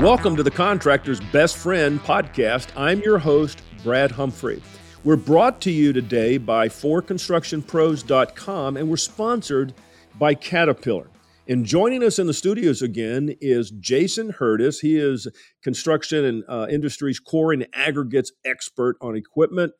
Welcome to the Contractor's Best Friend podcast. I'm your host, Brad Humphrey. We're brought to you today by 4constructionpros.com and we're sponsored by Caterpillar. And joining us in the studios again is Jason Hurtis. He is construction and uh, industries core and aggregates expert on equipment.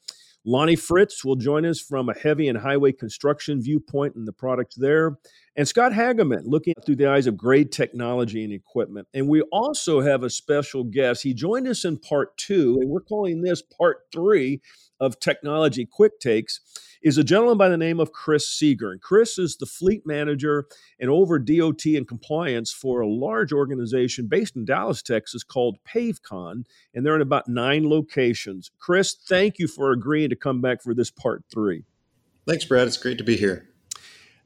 Lonnie Fritz will join us from a heavy and highway construction viewpoint and the products there. And Scott Hageman looking through the eyes of great technology and equipment. And we also have a special guest. He joined us in part two, and we're calling this part three of Technology Quick Takes is a gentleman by the name of Chris Seger. And Chris is the fleet manager and over DOT and compliance for a large organization based in Dallas, Texas called PaveCon, and they're in about nine locations. Chris, thank you for agreeing to come back for this part three. Thanks, Brad. It's great to be here.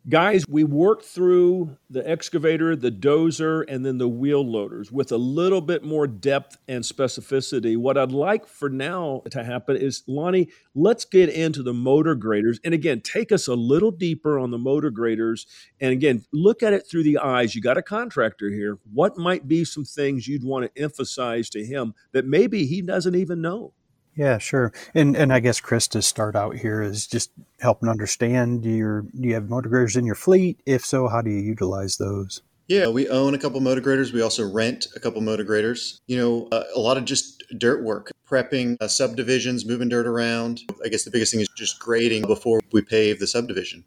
Guys, we worked through the excavator, the dozer, and then the wheel loaders with a little bit more depth and specificity. What I'd like for now to happen is, Lonnie, let's get into the motor graders. And again, take us a little deeper on the motor graders. And again, look at it through the eyes. You got a contractor here. What might be some things you'd want to emphasize to him that maybe he doesn't even know? Yeah, sure. And and I guess Chris to start out here is just helping understand your do you have motor graders in your fleet? If so, how do you utilize those? Yeah, we own a couple motor graders. We also rent a couple motor graders. You know, uh, a lot of just dirt work, prepping uh, subdivisions, moving dirt around. I guess the biggest thing is just grading before we pave the subdivision.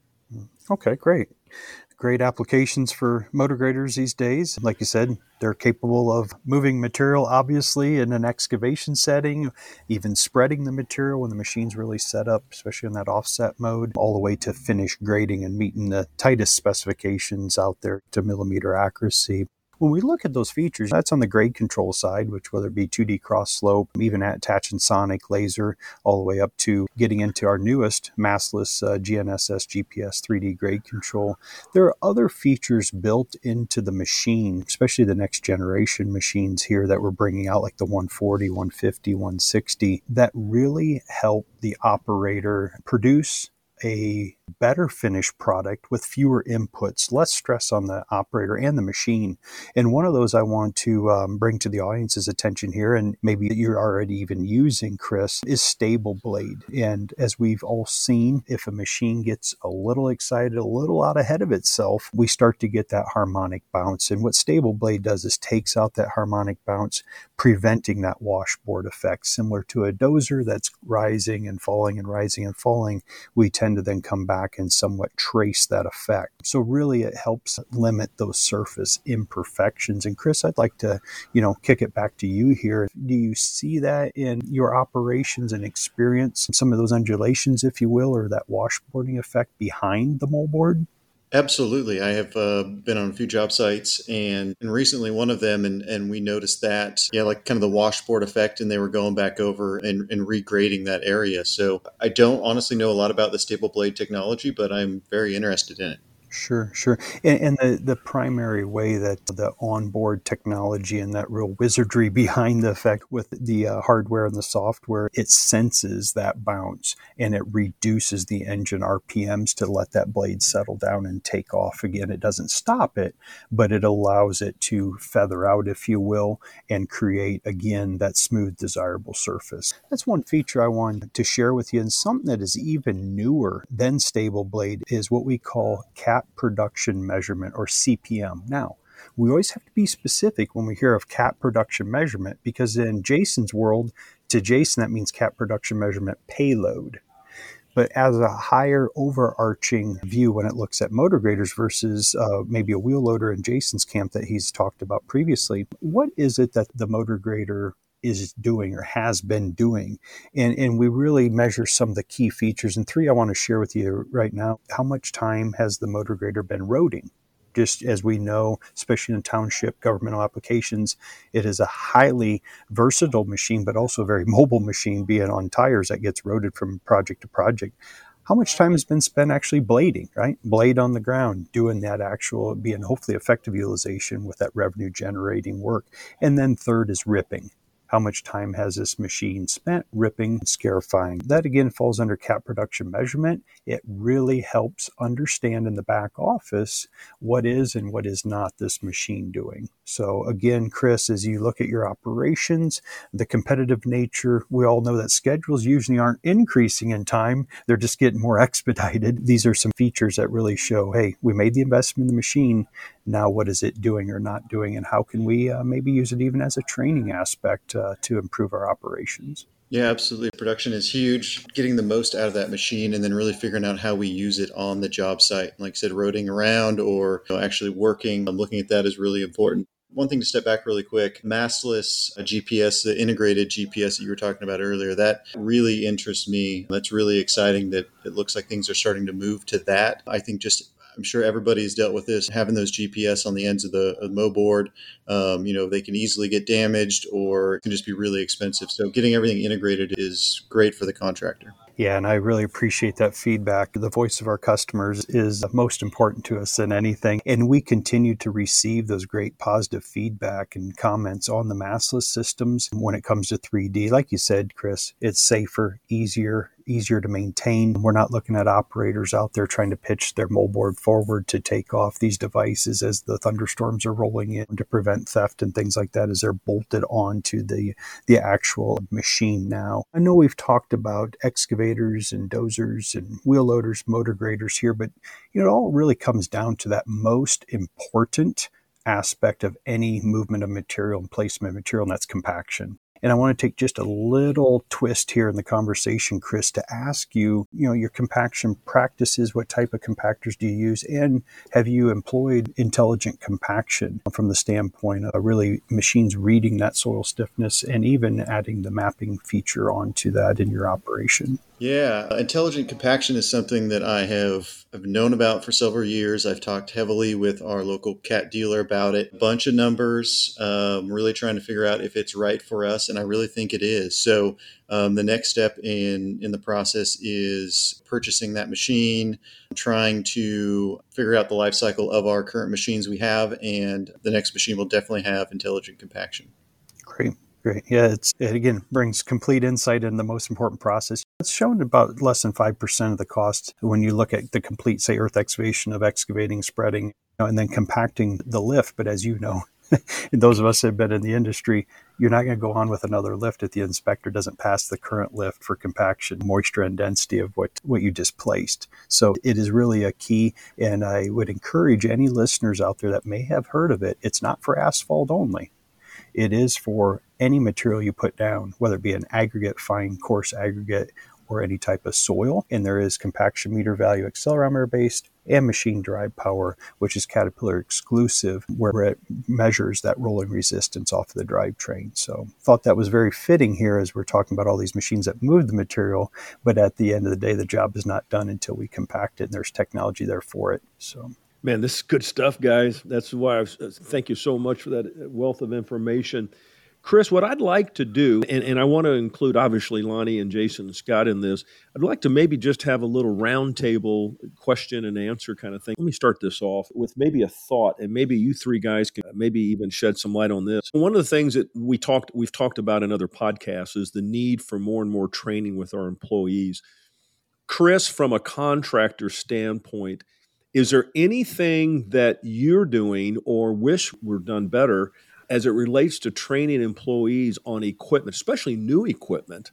Okay, great great applications for motor graders these days. Like you said, they're capable of moving material, obviously, in an excavation setting, even spreading the material when the machine's really set up, especially in that offset mode, all the way to finish grading and meeting the tightest specifications out there to millimeter accuracy. When we look at those features, that's on the grade control side, which whether it be 2D cross slope, even attaching sonic laser, all the way up to getting into our newest mastless uh, GNSS GPS 3D grade control. There are other features built into the machine, especially the next generation machines here that we're bringing out, like the 140, 150, 160, that really help the operator produce a better finished product with fewer inputs, less stress on the operator and the machine. And one of those I want to um, bring to the audience's attention here, and maybe you're already even using, Chris, is Stable Blade. And as we've all seen, if a machine gets a little excited, a little out ahead of itself, we start to get that harmonic bounce. And what Stable Blade does is takes out that harmonic bounce, preventing that washboard effect. Similar to a dozer that's rising and falling and rising and falling, we tend to then come back back and somewhat trace that effect. So really it helps limit those surface imperfections. And Chris, I'd like to, you know, kick it back to you here. Do you see that in your operations and experience some of those undulations, if you will, or that washboarding effect behind the moldboard? Absolutely. I have uh, been on a few job sites and, and recently one of them, and, and we noticed that, yeah, like kind of the washboard effect, and they were going back over and, and regrading that area. So I don't honestly know a lot about the stable blade technology, but I'm very interested in it. Sure, sure. And, and, the, the primary way that the onboard technology and that real wizardry behind the effect with the uh, hardware and the software, it senses that bounce and it reduces the engine RPMs to let that blade settle down and take off again. It doesn't stop it, but it allows it to feather out, if you will, and create again that smooth, desirable surface. That's one feature I wanted to share with you. And something that is even newer than Stable Blade is what we call production measurement or CPM. Now, we always have to be specific when we hear of Cat production measurement because in Jason's world, to Jason, that means Cat production measurement payload. But as a higher overarching view when it looks at motor graders versus uh, maybe a wheel loader in Jason's camp that he's talked about previously, what is it that the motor grader is doing or has been doing. And, and we really measure some of the key features. And three, I want to share with you right now how much time has the motor grader been roading? Just as we know, especially in township governmental applications, it is a highly versatile machine, but also a very mobile machine, being on tires that gets roaded from project to project how much time has been spent actually blading, right? Blade on the ground, doing that actual, being hopefully effective utilization with that revenue generating work. And then third is ripping How much time has this machine spent ripping, and scarifying? That again falls under cat production measurement. It really helps understand in the back office what is and what is not this machine doing. So, again, Chris, as you look at your operations, the competitive nature, we all know that schedules usually aren't increasing in time, they're just getting more expedited. These are some features that really show hey, we made the investment in the machine. Now, what is it doing or not doing? And how can we uh, maybe use it even as a training aspect uh, to improve our operations? Yeah, absolutely. Production is huge. Getting the most out of that machine and then really figuring out how we use it on the job site. Like I said, roading around or you know, actually working, I'm looking at that is really important. One thing to step back really quick mastless GPS, the integrated GPS that you were talking about earlier, that really interests me. That's really exciting that it looks like things are starting to move to that. I think just I'm sure everybody's dealt with this. Having those GPS on the ends of the, of the moldboard, um, you know, they can easily get damaged or can just be really expensive. So getting everything integrated is great for the contractor. Yeah, and I really appreciate that feedback. The voice of our customers is most important to us than anything. And we continue to receive those great positive feedback and comments on the mastless systems when it comes to 3D. Like you said, Chris, it's safer, easier, easier to maintain. We're not looking at operators out there trying to pitch their moldboard forward to take off these devices as the thunderstorms are rolling in to prevent theft and things like that as they're bolted onto the, the actual machine now. I know we've talked about excavators and dozers and wheel loaders, motor graders here, but you know, it all really comes down to that most important aspect of any movement of material and placement of material, and that's compaction. And I want to take just a little twist here in the conversation, Chris, to ask you, you know, your compaction practices, what type of compactors do you use? And have you employed intelligent compaction from the standpoint of really machines reading that soil stiffness and even adding the mapping feature onto that in your operation? Yeah, intelligent compaction is something that I have have known about for several years. I've talked heavily with our local cat dealer about it. A bunch of numbers, um, really trying to figure out if it's right for us, and I really think it is. So um, the next step in in the process is purchasing that machine, trying to figure out the life cycle of our current machines we have, and the next machine will definitely have intelligent compaction. Great. Great. Yeah, it's, it again brings complete insight in the most important process. It's shown about less than 5% of the cost when you look at the complete, say, earth excavation of excavating, spreading, and then compacting the lift. But as you know, those of us that have been in the industry, you're not going to go on with another lift if the inspector doesn't pass the current lift for compaction, moisture, and density of what, what you displaced. So it is really a key. And I would encourage any listeners out there that may have heard of it, it's not for asphalt only. It is for any material you put down, whether it be an aggregate, fine, coarse aggregate, or any type of soil. And there is compaction meter value accelerometer based and machine drive power, which is Caterpillar exclusive, where it measures that rolling resistance off of the drivetrain. So thought that was very fitting here as we're talking about all these machines that move the material, but at the end of the day, the job is not done until we compact it and there's technology there for it. So Man, this is good stuff, guys. That's why I was, uh, thank you so much for that wealth of information. Chris, what I'd like to do, and, and I want to include obviously Lonnie and Jason and Scott in this, I'd like to maybe just have a little roundtable question and answer kind of thing. Let me start this off with maybe a thought, and maybe you three guys can maybe even shed some light on this. One of the things that we talked, we've talked about in other podcasts is the need for more and more training with our employees. Chris, from a contractor standpoint, is there anything that you're doing or wish were done better as it relates to training employees on equipment, especially new equipment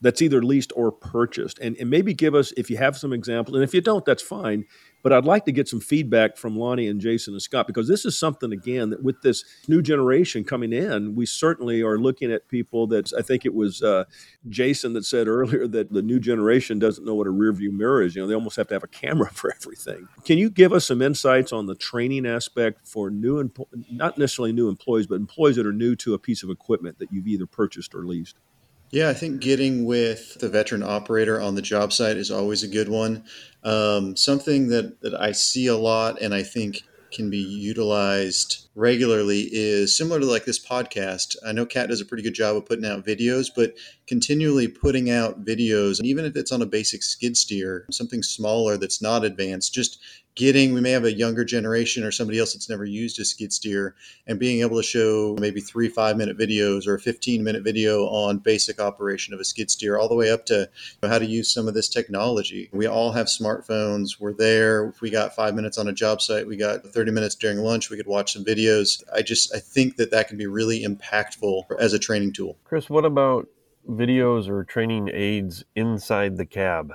that's either leased or purchased? And, and maybe give us, if you have some examples, and if you don't, that's fine. But I'd like to get some feedback from Lonnie and Jason and Scott because this is something, again, that with this new generation coming in, we certainly are looking at people that I think it was uh, Jason that said earlier that the new generation doesn't know what a rear view mirror is. You know, they almost have to have a camera for everything. Can you give us some insights on the training aspect for new, not necessarily new employees, but employees that are new to a piece of equipment that you've either purchased or leased? Yeah, I think getting with the veteran operator on the job site is always a good one. Um, something that, that I see a lot and I think can be utilized regularly is similar to like this podcast. I know Cat does a pretty good job of putting out videos, but continually putting out videos, even if it's on a basic skid steer, something smaller that's not advanced, just getting we may have a younger generation or somebody else that's never used a skid steer and being able to show maybe three five minute videos or a 15 minute video on basic operation of a skid steer all the way up to how to use some of this technology. We all have smartphones. We're there. If we got five minutes on a job site we got 30 minutes during lunch we could watch some videos. I just i think that that can be really impactful as a training tool. Chris what about videos or training aids inside the cab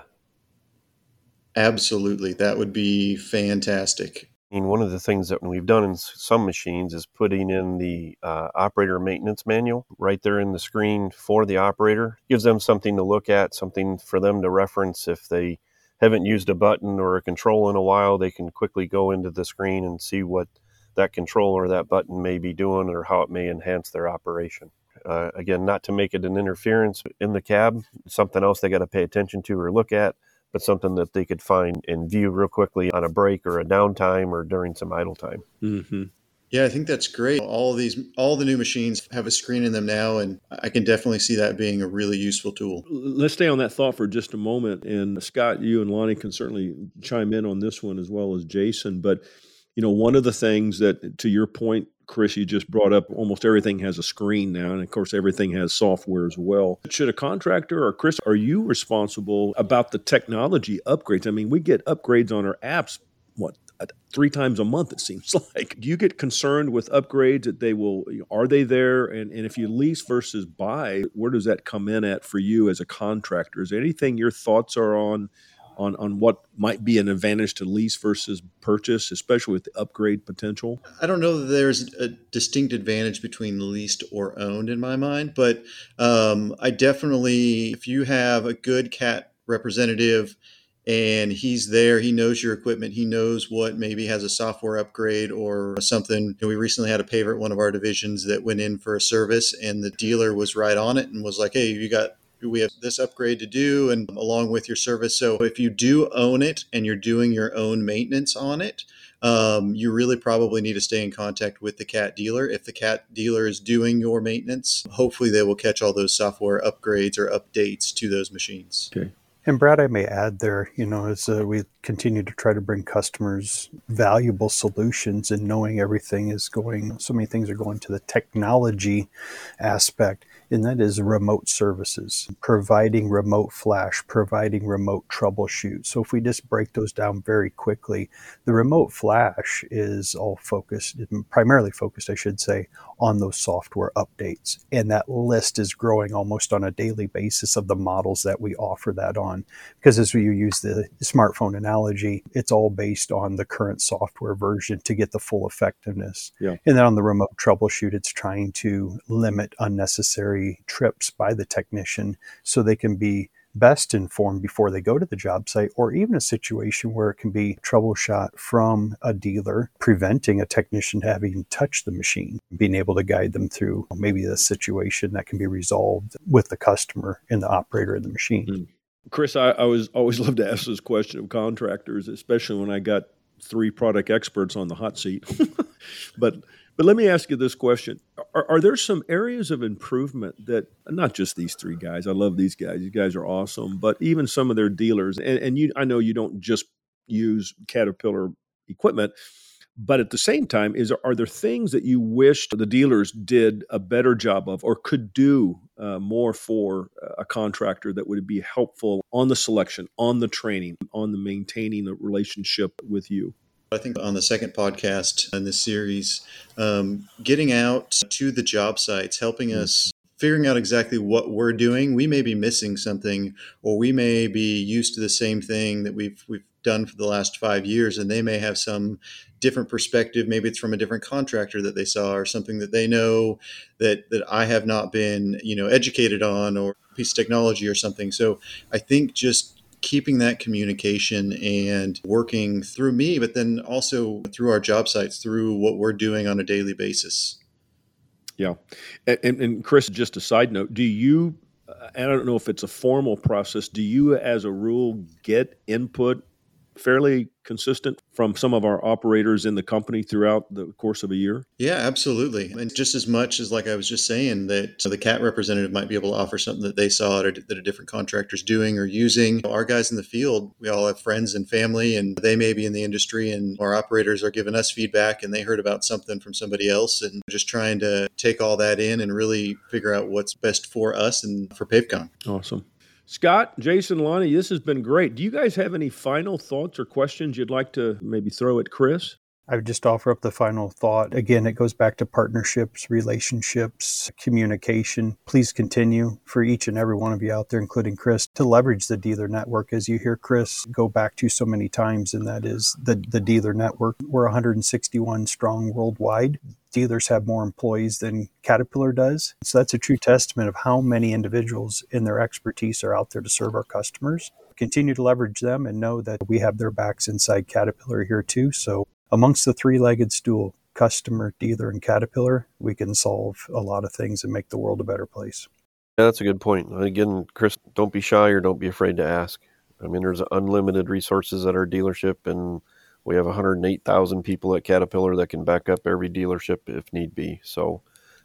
Absolutely. That would be fantastic. I mean, one of the things that we've done in some machines is putting in the uh, operator maintenance manual right there in the screen for the operator. Gives them something to look at, something for them to reference if they haven't used a button or a control in a while. They can quickly go into the screen and see what that control or that button may be doing or how it may enhance their operation. Uh, again, not to make it an interference in the cab, something else they got to pay attention to or look at but something that they could find and view real quickly on a break or a downtime or during some idle time. Mm-hmm. Yeah, I think that's great. All of these, all the new machines have a screen in them now, and I can definitely see that being a really useful tool. Let's stay on that thought for just a moment. And Scott, you and Lonnie can certainly chime in on this one as well as Jason. But you know, one of the things that, to your point, Chris, you just brought up almost everything has a screen now, and of course, everything has software as well. Should a contractor or Chris, are you responsible about the technology upgrades? I mean, we get upgrades on our apps, what, three times a month, it seems like. Do you get concerned with upgrades that they will, are they there? And, and if you lease versus buy, where does that come in at for you as a contractor? Is there anything your thoughts are on? On, on what might be an advantage to lease versus purchase, especially with the upgrade potential? I don't know that there's a distinct advantage between leased or owned in my mind, but um, I definitely, if you have a good cat representative and he's there, he knows your equipment, he knows what maybe has a software upgrade or something. we recently had a paver at one of our divisions that went in for a service, and the dealer was right on it and was like, "Hey, you got we have this upgrade to do and along with your service. So if you do own it and you're doing your own maintenance on it um, you really probably need to stay in contact with the cat dealer. If the cat dealer is doing your maintenance hopefully they will catch all those software upgrades or updates to those machines. Okay. And Brad, I may add there, you know, as uh, we continue to try to bring customers valuable solutions and knowing everything is going, so many things are going to the technology aspect and that is remote services, providing remote flash, providing remote troubleshoot. So if we just break those down very quickly, the remote flash is all focused, primarily focused, I should say, on those software updates. And that list is growing almost on a daily basis of the models that we offer that on. Because as we use the smartphone analogy, it's all based on the current software version to get the full effectiveness. Yeah. And then on the remote troubleshoot, it's trying to limit unnecessary trips by the technician so they can be best informed before they go to the job site, or even a situation where it can be troubleshot from a dealer, preventing a technician having touched the machine, being able to guide them through maybe the situation that can be resolved with the customer and the operator of the machine. Mm. Chris, I, I was always love to ask this question of contractors, especially when I got three product experts on the hot seat. but but let me ask you this question: are, are, there some areas of improvement that not just these three guys? I love these guys; these guys are awesome. But even some of their dealers, and, and you, I know you don't just use Caterpillar equipment, but at the same time, is are there things that you wished the dealers did a better job of, or could do uh, more for a contractor that would be helpful on the selection, on the training, on the maintaining the relationship with you? I think on the second podcast in this series, um, getting out to the job sites, helping mm-hmm. us figuring out exactly what we're doing. We may be missing something, or we may be used to the same thing that we've we've done for the last five years, and they may have some different perspective. Maybe it's from a different contractor that they saw, or something that they know that that I have not been, you know, educated on, or piece of technology or something. So I think just keeping that communication and working through me, but then also through our job sites, through what we're doing on a daily basis. Yeah. And, and Chris, just a side note, do you, uh, I don't know if it's a formal process, do you as a rule get input fairly consistent from some of our operators in the company throughout the course of a year? Yeah, absolutely. And just as much as, like I was just saying, that the CAT representative might be able to offer something that they saw that a different contractor's doing or using. Our guys in the field, we all have friends and family, and they may be in the industry, and our operators are giving us feedback, and they heard about something from somebody else, and just trying to take all that in and really figure out what's best for us and for PaveCon. Awesome. Scott, Jason, Lonnie, this has been great. Do you guys have any final thoughts or questions you'd like to maybe throw at Chris? I would just offer up the final thought. Again, it goes back to partnerships, relationships, communication. Please continue for each and every one of you out there, including Chris, to leverage the dealer network. As you hear Chris go back to so many times, and that is the, the dealer network. We're 161 strong worldwide. Dealers have more employees than Caterpillar does. So that's a true testament of how many individuals in their expertise are out there to serve our customers continue to leverage them and know that we have their backs inside Caterpillar here too. So amongst the three legged stool, customer, dealer, and caterpillar, we can solve a lot of things and make the world a better place. Yeah, that's a good point. Again, Chris, don't be shy or don't be afraid to ask. I mean, there's unlimited resources at our dealership, and we have 108,000 people at Caterpillar that can back up every dealership if need be. So,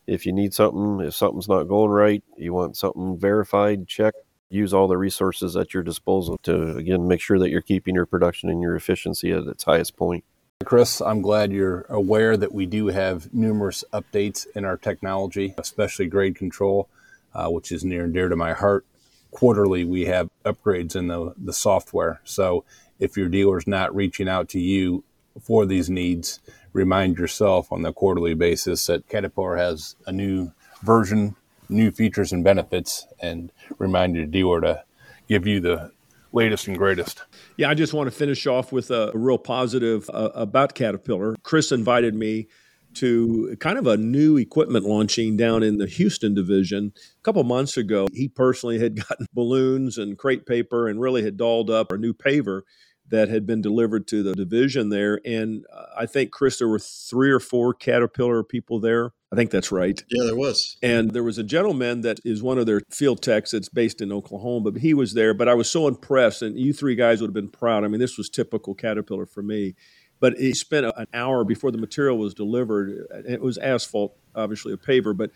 if you need something, if something's not going right, you want something verified, check, use all the resources at your disposal to, again, make sure that you're keeping your production and your efficiency at its highest point. Chris, I'm glad you're aware that we do have numerous updates in our technology, especially grade control, uh, which is near and dear to my heart. Quarterly, we have upgrades in the, the software. So if your dealer's not reaching out to you for these needs, remind yourself on the quarterly basis that Caterpillar has a new version, new features and benefits, and remind your dealer to give you the latest and greatest. Yeah, I just want to finish off with a, a real positive uh, about Caterpillar. Chris invited me to kind of a new equipment launching down in the Houston division a couple months ago. He personally had gotten balloons and crate paper and really had dolled up a new paver that had been delivered to the division there. And uh, I think, Chris, there were three or four Caterpillar people there. I think that's right. Yeah, there was. And there was a gentleman that is one of their field techs that's based in Oklahoma, but he was there. But I was so impressed, and you three guys would have been proud. I mean, this was typical Caterpillar for me. But he spent an hour before the material was delivered. It was asphalt, obviously a paver, but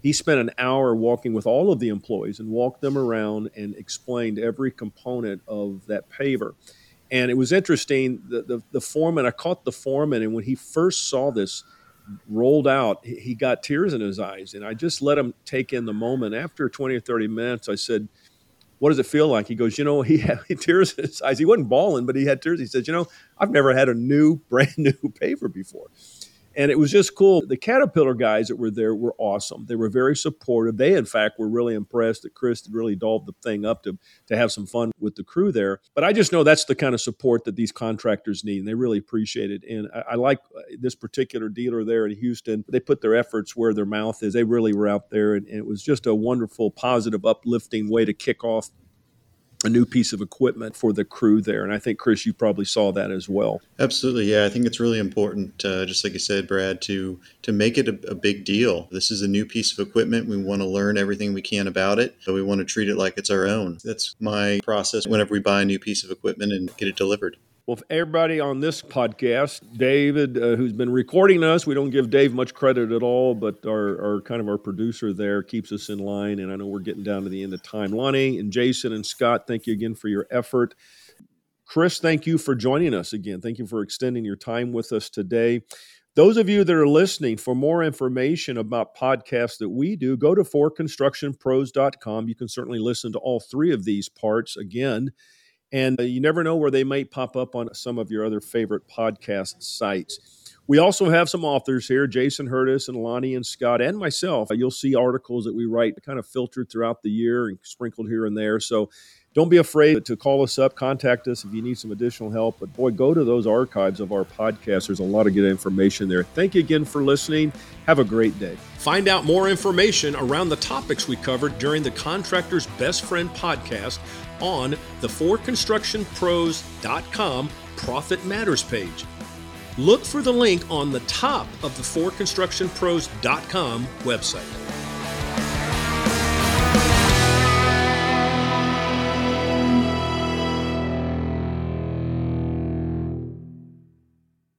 he spent an hour walking with all of the employees and walked them around and explained every component of that paver. And it was interesting. The, the, the foreman, I caught the foreman, and when he first saw this rolled out, he got tears in his eyes. And I just let him take in the moment. After 20 or 30 minutes, I said, What does it feel like? He goes, You know, he had tears in his eyes. He wasn't bawling, but he had tears. He said, You know, I've never had a new, brand new paver before and it was just cool. The Caterpillar guys that were there were awesome. They were very supportive. They, in fact, were really impressed that Chris had really dolled the thing up to to have some fun with the crew there. But I just know that's the kind of support that these contractors need, and they really appreciate it. And I, I like uh, this particular dealer there in Houston. They put their efforts where their mouth is. They really were out there, and, and it was just a wonderful, positive, uplifting way to kick off a new piece of equipment for the crew there. And I think, Chris, you probably saw that as well. Absolutely. Yeah. I think it's really important, uh, just like you said, Brad, to, to make it a, a, big deal. This is a new piece of equipment. We want to learn everything we can about it. but we want to treat it like it's our own. That's my process whenever we buy a new piece of equipment and get it delivered. Well, everybody on this podcast, David, uh, who's been recording us, we don't give Dave much credit at all, but our, our kind of our producer there keeps us in line. And I know we're getting down to the end of time. Lonnie and Jason and Scott, thank you again for your effort. Chris, thank you for joining us again. Thank you for extending your time with us today. Those of you that are listening, for more information about podcasts that we do, go to forconstructionpros.com. You can certainly listen to all three of these parts again and uh, you never know where they might pop up on some of your other favorite podcast sites. We also have some authors here Jason Hurtis and Lonnie and Scott and myself. You'll see articles that we write kind of filtered throughout the year and sprinkled here and there. So don't be afraid to call us up, contact us if you need some additional help. But boy, go to those archives of our podcast. There's a lot of good information there. Thank you again for listening. Have a great day. Find out more information around the topics we covered during the Contractor's Best Friend podcast on the forconstructionpros.com Profit Matters page. Look for the link on the top of the forconstructionpros.com website.